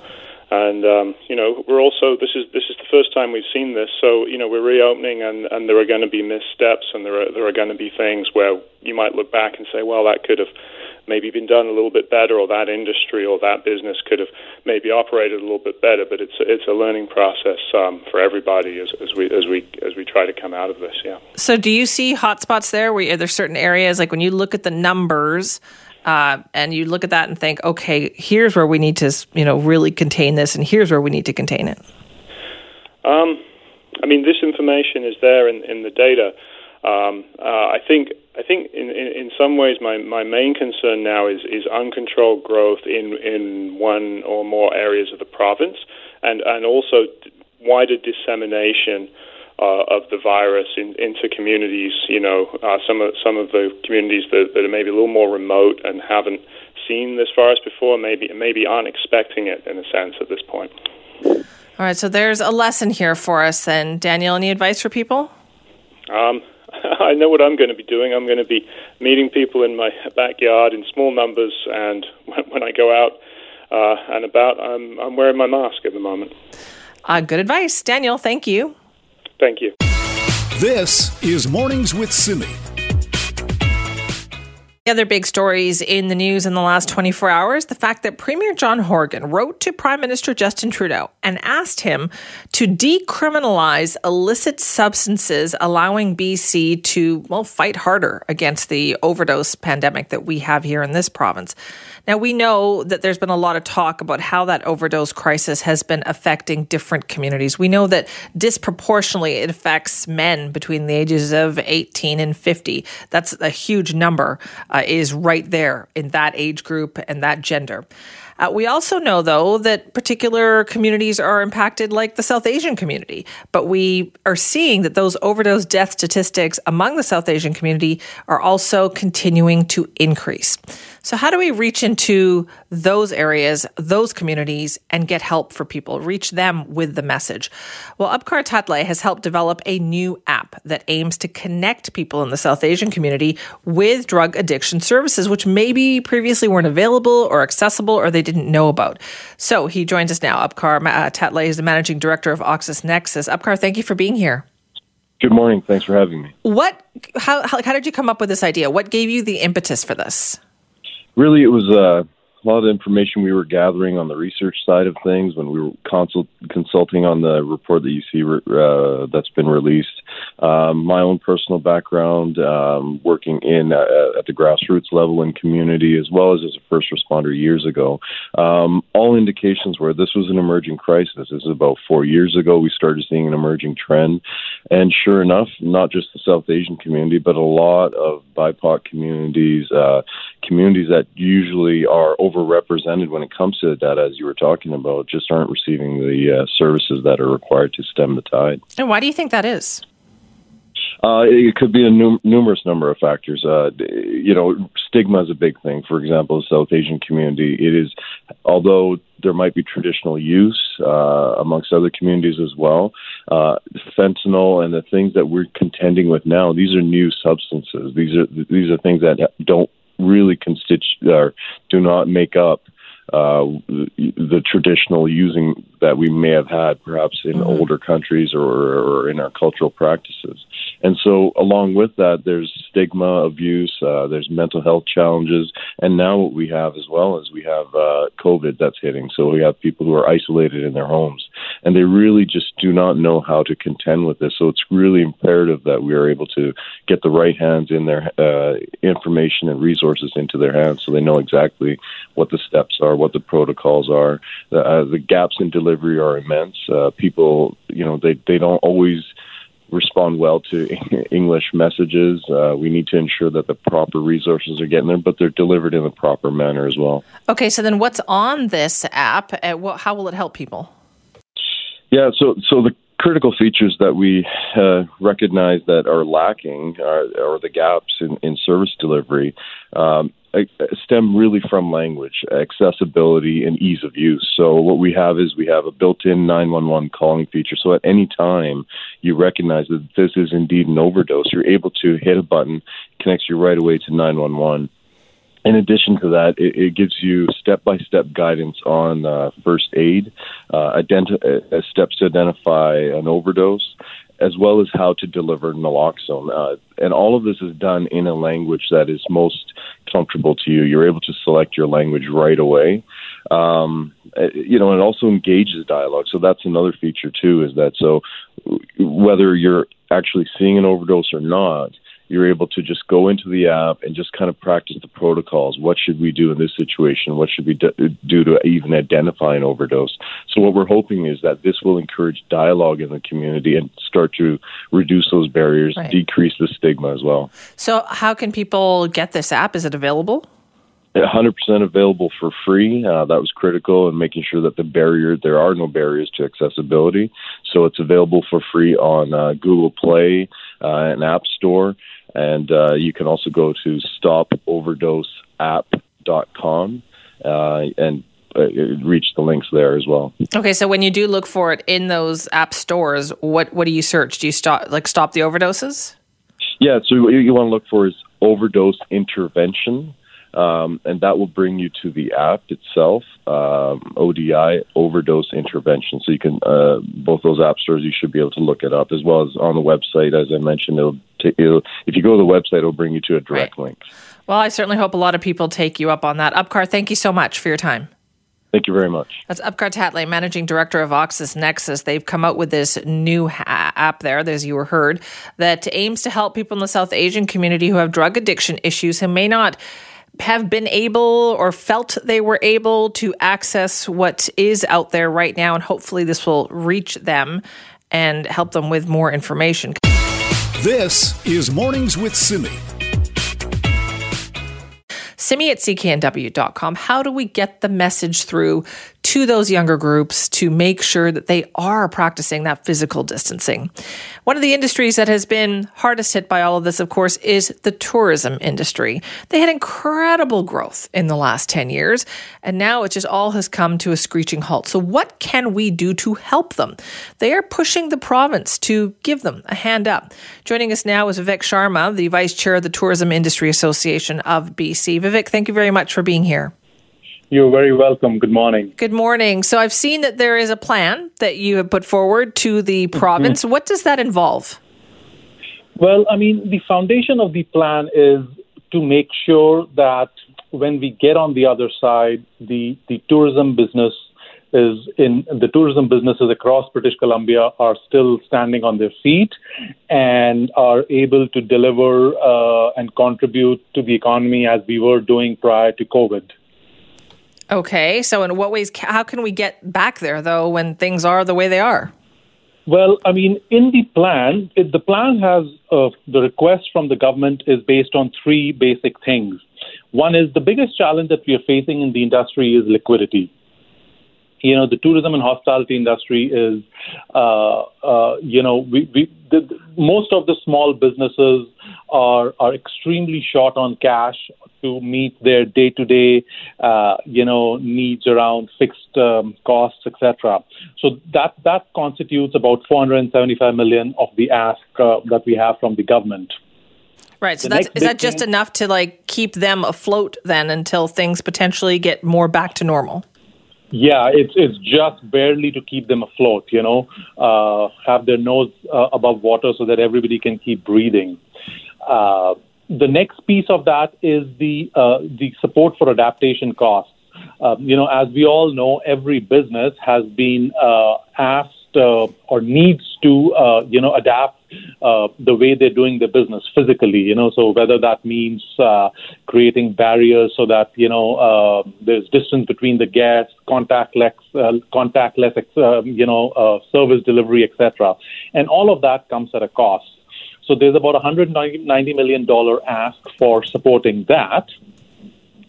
and um, you know, we're also this is this is the first time we've seen this. So you know, we're reopening, and, and there are going to be missteps, and there are there are going to be things where you might look back and say, well, that could have maybe been done a little bit better, or that industry or that business could have maybe operated a little bit better. But it's it's a learning process um, for everybody as, as we as we as we try to come out of this. Yeah. So, do you see hotspots there? Where are there certain areas like when you look at the numbers? Uh, and you look at that and think, okay, here's where we need to, you know, really contain this, and here's where we need to contain it. Um, I mean, this information is there in, in the data. Um, uh, I think I think in, in, in, some ways my, my main concern now is, is uncontrolled growth in, in one or more areas of the province and, and also wider dissemination uh, of the virus in, into communities. You know, uh, some of some of the communities that, that are maybe a little more remote and haven't seen this virus before, maybe maybe aren't expecting it in a sense at this point. All right, so there's a lesson here for us. Then, Daniel, any advice for people? Um, I know what I'm going to be doing. I'm going to be meeting people in my backyard in small numbers, and when I go out uh, and about, I'm, I'm wearing my mask at the moment. Uh, good advice. Daniel, thank you. Thank you. This is Mornings with Simi. Other big stories in the news in the last 24 hours the fact that Premier John Horgan wrote to Prime Minister Justin Trudeau and asked him to decriminalize illicit substances, allowing BC to, well, fight harder against the overdose pandemic that we have here in this province. Now, we know that there's been a lot of talk about how that overdose crisis has been affecting different communities. We know that disproportionately it affects men between the ages of 18 and 50. That's a huge number, uh, Uh, is right there in that age group and that gender. Uh, we also know, though, that particular communities are impacted, like the South Asian community. But we are seeing that those overdose death statistics among the South Asian community are also continuing to increase. So, how do we reach into those areas, those communities, and get help for people, reach them with the message? Well, Upkar Tatlay has helped develop a new app that aims to connect people in the South Asian community with drug addiction services, which maybe previously weren't available or accessible or they didn't know about. So, he joins us now. Upkar uh, Tatlay is the managing director of Oxus Nexus. Upkar, thank you for being here. Good morning. Thanks for having me. What? How, how, how did you come up with this idea? What gave you the impetus for this? really, it was uh, a lot of information we were gathering on the research side of things when we were consult- consulting on the report that you see uh, that's been released. Um, my own personal background, um, working in uh, at the grassroots level in community, as well as as a first responder years ago. Um, all indications were this was an emerging crisis. This is about four years ago. We started seeing an emerging trend, and sure enough, not just the South Asian community, but a lot of BIPOC communities, uh, communities that usually are overrepresented when it comes to the data, as you were talking about, just aren't receiving the uh, services that are required to stem the tide. And why do you think that is? Uh, it could be a num- numerous number of factors. Uh, you know, stigma is a big thing. For example, the South Asian community, it is, although there might be traditional use uh, amongst other communities as well, uh, fentanyl and the things that we're contending with now, these are new substances. These are these are things that don't really constitute or do not make up uh, the traditional using that we may have had perhaps in mm-hmm. older countries or, or, in our cultural practices. And so, along with that, there's stigma, abuse, uh, there's mental health challenges, and now what we have as well is we have uh, COVID that's hitting. So we have people who are isolated in their homes, and they really just do not know how to contend with this. So it's really imperative that we are able to get the right hands in their uh, information and resources into their hands, so they know exactly what the steps are, what the protocols are. The, uh, the gaps in delivery are immense. Uh, people, you know, they they don't always respond well to English messages. Uh, we need to ensure that the proper resources are getting there, but they're delivered in the proper manner as well. Okay, so then what's on this app? Uh, how will it help people? Yeah, so so the critical features that we uh, recognize that are lacking are, are the gaps in, in service delivery. Um, stem really from language, accessibility, and ease of use. So what we have is we have a built-in 911 calling feature. So at any time you recognize that this is indeed an overdose, you're able to hit a button, connects you right away to 911. In addition to that, it, it gives you step-by-step guidance on uh, first aid, uh, identi- uh, steps to identify an overdose, as well as how to deliver naloxone. Uh, and all of this is done in a language that is most comfortable to you. You're able to select your language right away. Um, uh, you know, and it also engages dialogue. So that's another feature too. Is that so? Whether you're actually seeing an overdose or not, you're able to just go into the app and just kind of practice the protocols. What should we do in this situation? What should we do to even identify an overdose? So, what we're hoping is that this will encourage dialogue in the community and start to reduce those barriers, right. decrease the stigma as well. So, how can people get this app? Is it available? 100% available for free. Uh, that was critical in making sure that the barrier, there are no barriers to accessibility. So it's available for free on uh, Google Play uh, and App Store. And uh, you can also go to stopoverdoseapp.com uh, and uh, reach the links there as well. Okay, so when you do look for it in those app stores, what what do you search? Do you stop like stop the overdoses? Yeah, so what you want to look for is overdose intervention. Um, and that will bring you to the app itself, um, ODI overdose intervention. So you can uh, both those app stores you should be able to look it up as well as on the website. As I mentioned, it'll, t- it'll if you go to the website, it'll bring you to a direct right. link. Well, I certainly hope a lot of people take you up on that. Upkar, thank you so much for your time. Thank you very much. That's Upkar Tatlay, managing director of Oxus Nexus. They've come out with this new ha- app there, as you were heard, that aims to help people in the South Asian community who have drug addiction issues who may not have been able or felt they were able to access what is out there right now. And hopefully, this will reach them and help them with more information. This is Mornings with Simi. Simi at cknw.com. How do we get the message through to those younger groups to make sure that they are practicing that physical distancing. One of the industries that has been hardest hit by all of this, of course, is the tourism industry. They had incredible growth in the last 10 years, and now it just all has come to a screeching halt. So, what can we do to help them? They are pushing the province to give them a hand up. Joining us now is Vivek Sharma, the vice chair of the Tourism Industry Association of BC. Vivek, thank you very much for being here. You're very welcome. Good morning. Good morning. So I've seen that there is a plan that you have put forward to the mm-hmm. province. Mm-hmm. What does that involve? Well, I mean, the foundation of the plan is to make sure that when we get on the other side, the, the tourism business is in the tourism businesses across British Columbia are still standing on their feet and are able to deliver uh, and contribute to the economy as we were doing prior to COVID. Okay, so in what ways, how can we get back there though when things are the way they are? Well, I mean, in the plan, it, the plan has uh, the request from the government is based on three basic things. One is the biggest challenge that we are facing in the industry is liquidity you know, the tourism and hospitality industry is, uh, uh, you know, we, we the, most of the small businesses are are extremely short on cash to meet their day to day, you know, needs around fixed um, costs, etc. So that that constitutes about 475 million of the ask uh, that we have from the government. Right. So that's is that just thing, enough to like keep them afloat then until things potentially get more back to normal? Yeah, it's it's just barely to keep them afloat. You know, uh, have their nose uh, above water so that everybody can keep breathing. Uh, the next piece of that is the uh, the support for adaptation costs. Um, you know, as we all know, every business has been uh, asked uh, or needs to you know adapt uh, the way they're doing their business physically. You know, so whether that means uh, creating barriers so that you know uh, there's distance between the guests, contactless, uh, contactless, uh, you know, uh, service delivery, etc. And all of that comes at a cost. So there's about 190 million dollar ask for supporting that.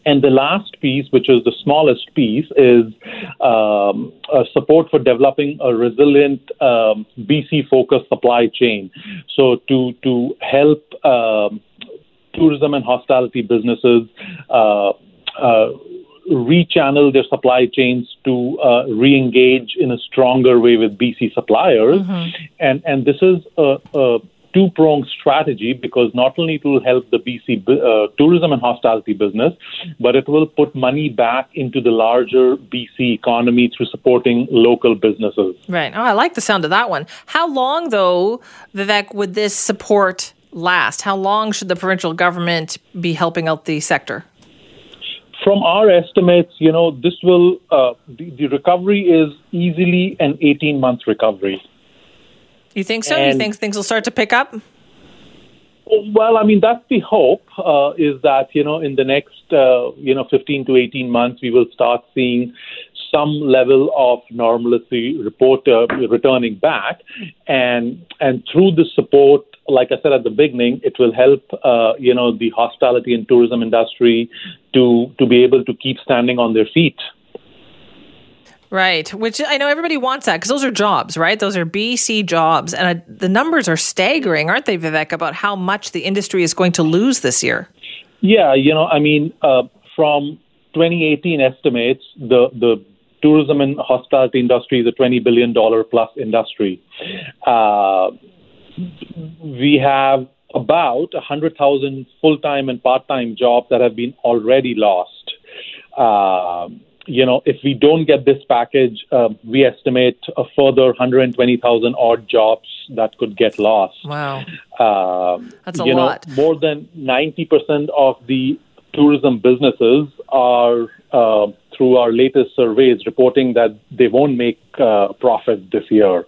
And the last piece, which is the smallest piece, is um, support for developing a resilient um, BC focused supply chain. So, to, to help um, tourism and hospitality businesses. Uh, uh, rechannel their supply chains to uh, re-engage in a stronger way with BC suppliers, mm-hmm. and and this is a, a two pronged strategy because not only it will help the BC uh, tourism and hospitality business, but it will put money back into the larger BC economy through supporting local businesses. Right. Oh, I like the sound of that one. How long, though, Vivek, would this support last? How long should the provincial government be helping out the sector? From our estimates, you know, this will, uh, the, the recovery is easily an 18 month recovery. You think so? And you think things will start to pick up? Well, I mean, that's the hope. Uh, is that you know in the next uh, you know 15 to 18 months we will start seeing some level of normalcy report uh, returning back, and and through the support, like I said at the beginning, it will help uh, you know the hospitality and tourism industry to to be able to keep standing on their feet. Right, which I know everybody wants that because those are jobs, right? Those are BC jobs. And uh, the numbers are staggering, aren't they, Vivek, about how much the industry is going to lose this year? Yeah, you know, I mean, uh, from 2018 estimates, the, the tourism and hospitality industry is a $20 billion plus industry. Uh, we have about 100,000 full time and part time jobs that have been already lost. Uh, you know, if we don't get this package, uh, we estimate a further 120,000 odd jobs that could get lost. Wow. Uh, That's a you lot. Know, more than 90% of the tourism businesses are, uh, through our latest surveys, reporting that they won't make uh, profit this year.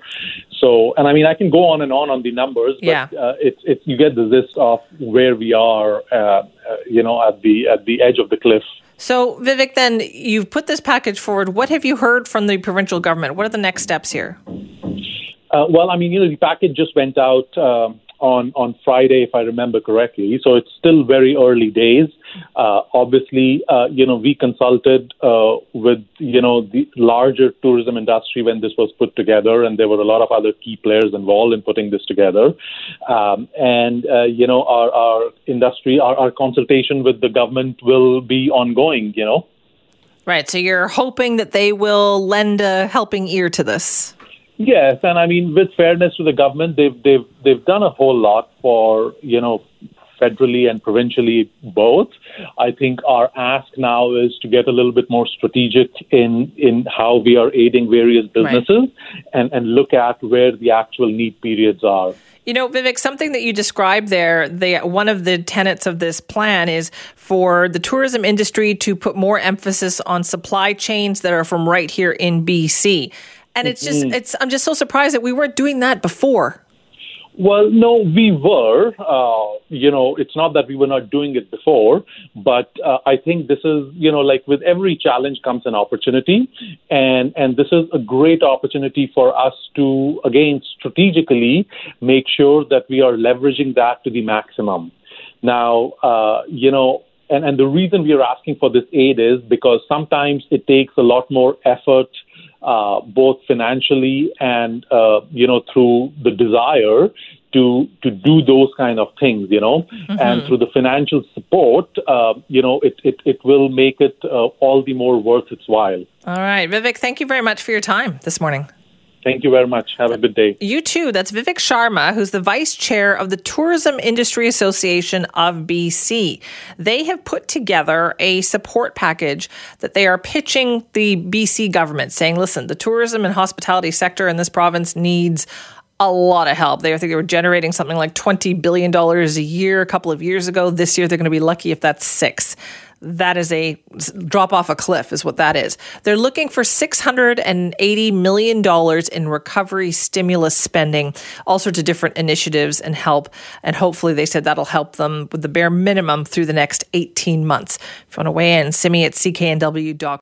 So, and I mean, I can go on and on on the numbers, but yeah. uh, it's it's you get the gist of where we are, uh, uh, you know, at the at the edge of the cliff. So, Vivek, then you've put this package forward. What have you heard from the provincial government? What are the next steps here? Uh, well, I mean, you know, the package just went out uh, on on Friday, if I remember correctly. So it's still very early days. Uh, obviously, uh, you know, we consulted uh, with you know the larger tourism industry when this was put together, and there were a lot of other key players involved in putting this together. Um, and uh, you know, our our industry, our, our consultation with the government will be ongoing. You know. Right. So you're hoping that they will lend a helping ear to this. Yes, and I mean, with fairness to the government, they've they've they've done a whole lot for you know federally and provincially both. I think our ask now is to get a little bit more strategic in in how we are aiding various businesses right. and and look at where the actual need periods are. You know, Vivek, something that you described there, the, one of the tenets of this plan is for the tourism industry to put more emphasis on supply chains that are from right here in BC. And it's just, mm-hmm. it's, I'm just so surprised that we weren't doing that before. Well, no, we were. Uh, you know, it's not that we were not doing it before, but uh, I think this is, you know, like with every challenge comes an opportunity, and and this is a great opportunity for us to again strategically make sure that we are leveraging that to the maximum. Now, uh, you know, and and the reason we are asking for this aid is because sometimes it takes a lot more effort uh, both financially and uh, you know through the desire to to do those kind of things, you know, mm-hmm. and through the financial support, uh, you know, it, it it will make it uh, all the more worth its while. All right, Vivek, thank you very much for your time this morning. Thank you very much. Have a good day. You too. That's Vivek Sharma, who's the vice chair of the Tourism Industry Association of BC. They have put together a support package that they are pitching the BC government, saying, listen, the tourism and hospitality sector in this province needs a lot of help. They I think they were generating something like $20 billion a year a couple of years ago. This year they're going to be lucky if that's six that is a drop off a cliff, is what that is. They're looking for $680 million in recovery stimulus spending, all sorts of different initiatives and help. And hopefully, they said that'll help them with the bare minimum through the next 18 months. If you want to weigh in, me at cknw.com.